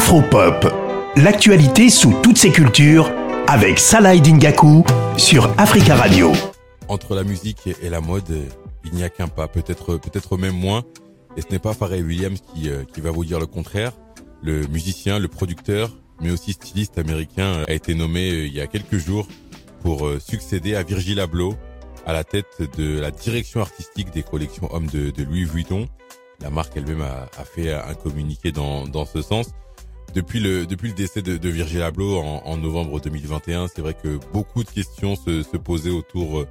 Afropop, l'actualité sous toutes ses cultures avec Salah Dingaku sur Africa Radio. Entre la musique et la mode, il n'y a qu'un pas, peut-être peut-être même moins. Et ce n'est pas Pharrell Williams qui, euh, qui va vous dire le contraire. Le musicien, le producteur, mais aussi styliste américain a été nommé euh, il y a quelques jours pour euh, succéder à Virgil Abloh à la tête de la direction artistique des collections hommes de, de Louis Vuitton. La marque elle-même a, a, fait un communiqué dans, dans ce sens. Depuis le, depuis le décès de, de Virgil Abloh en, en novembre 2021, c'est vrai que beaucoup de questions se, se posaient autour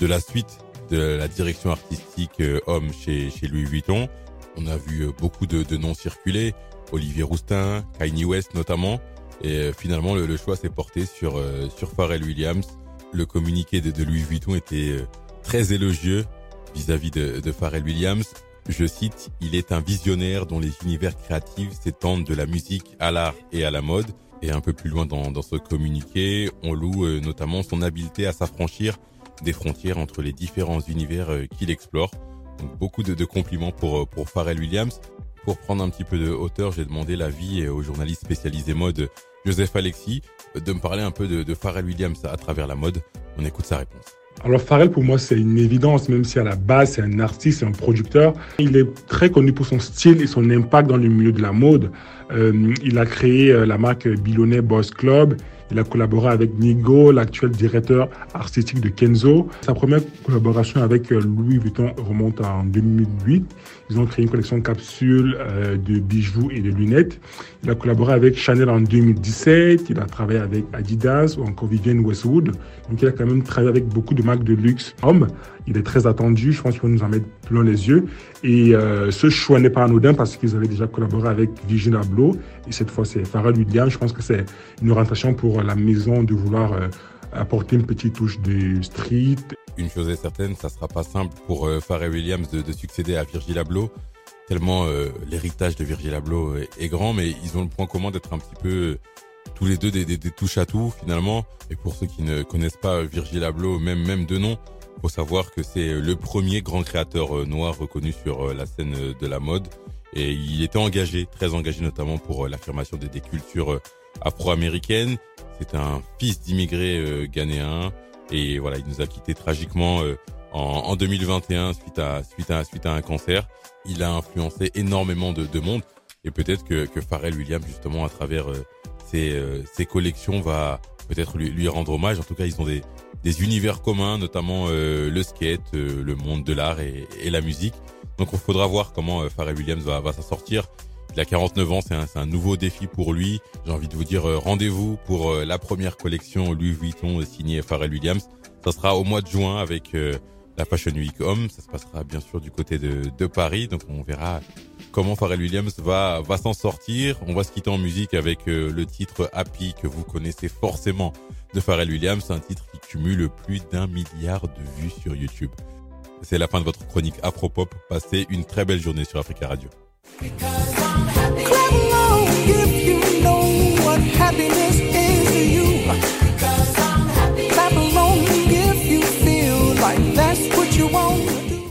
de la suite de la direction artistique euh, homme chez, chez Louis Vuitton. On a vu euh, beaucoup de, de noms circuler, Olivier Roustin, Kanye West notamment. Et euh, finalement, le, le choix s'est porté sur, sur Pharrell Williams. Le communiqué de, de Louis Vuitton était très élogieux vis-à-vis de, de Pharrell Williams. Je cite, il est un visionnaire dont les univers créatifs s'étendent de la musique à l'art et à la mode. Et un peu plus loin dans, dans ce communiqué, on loue notamment son habileté à s'affranchir des frontières entre les différents univers euh, qu'il explore. Donc beaucoup de, de, compliments pour, euh, pour Pharrell Williams. Pour prendre un petit peu de hauteur, j'ai demandé l'avis euh, au journaliste spécialisé mode Joseph Alexis de me parler un peu de, de Pharrell Williams à travers la mode. On écoute sa réponse. Alors Pharrell, pour moi, c'est une évidence, même si à la base, c'est un artiste, c'est un producteur. Il est très connu pour son style et son impact dans le milieu de la mode. Euh, il a créé la marque Bilonnet Boss Club. Il a collaboré avec Nigo, l'actuel directeur artistique de Kenzo. Sa première collaboration avec euh, Louis Vuitton remonte en 2008. Ils ont créé une collection de capsules euh, de bijoux et de lunettes. Il a collaboré avec Chanel en 2017. Il a travaillé avec Adidas ou encore Vivienne Westwood. Donc il a quand même travaillé avec beaucoup de marques de luxe hommes. Il est très attendu. Je pense qu'il va nous en mettre plein les yeux. Et euh, ce choix n'est pas anodin parce qu'ils avaient déjà collaboré avec Virginia Abloh. Et cette fois, c'est Pharrell Williams. Je pense que c'est une orientation pour la maison de vouloir euh, apporter une petite touche de street. Une chose est certaine, ça sera pas simple pour euh, Pharrell Williams de, de, succéder à Virgil Abloh, tellement euh, l'héritage de Virgil Abloh est, grand, mais ils ont le point commun d'être un petit peu euh, tous les deux des, des, des, touches à tout finalement. Et pour ceux qui ne connaissent pas Virgil Abloh, même même de nom, faut savoir que c'est le premier grand créateur noir reconnu sur la scène de la mode. Et il était engagé, très engagé notamment pour l'affirmation des, cultures afro-américaines. C'est un fils d'immigrés euh, ghanéens et voilà, il nous a quitté tragiquement euh, en, en, 2021 suite à suite à suite à un cancer. Il a influencé énormément de, de monde et peut-être que, que Pharrell Williams justement à travers euh, ses, euh, ses collections va peut-être lui, lui, rendre hommage. En tout cas, ils ont des des univers communs, notamment euh, le skate, le monde de l'art et, et, la musique. Donc, il faudra voir comment Pharrell Williams va, va s'en sortir. Il a 49 ans, c'est un, un, nouveau défi pour lui. J'ai envie de vous dire euh, rendez-vous pour euh, la première collection Louis Vuitton signée Pharrell Williams. Ça sera au mois de juin avec euh, la Fashion Week Homme. Ça se passera bien sûr du côté de, de Paris. Donc on verra comment Pharrell Williams va, va s'en sortir. On va se quitter en musique avec le titre Happy que vous connaissez forcément de Pharrell Williams. Un titre qui cumule plus d'un milliard de vues sur YouTube. C'est la fin de votre chronique Afropop. Passez une très belle journée sur Africa Radio.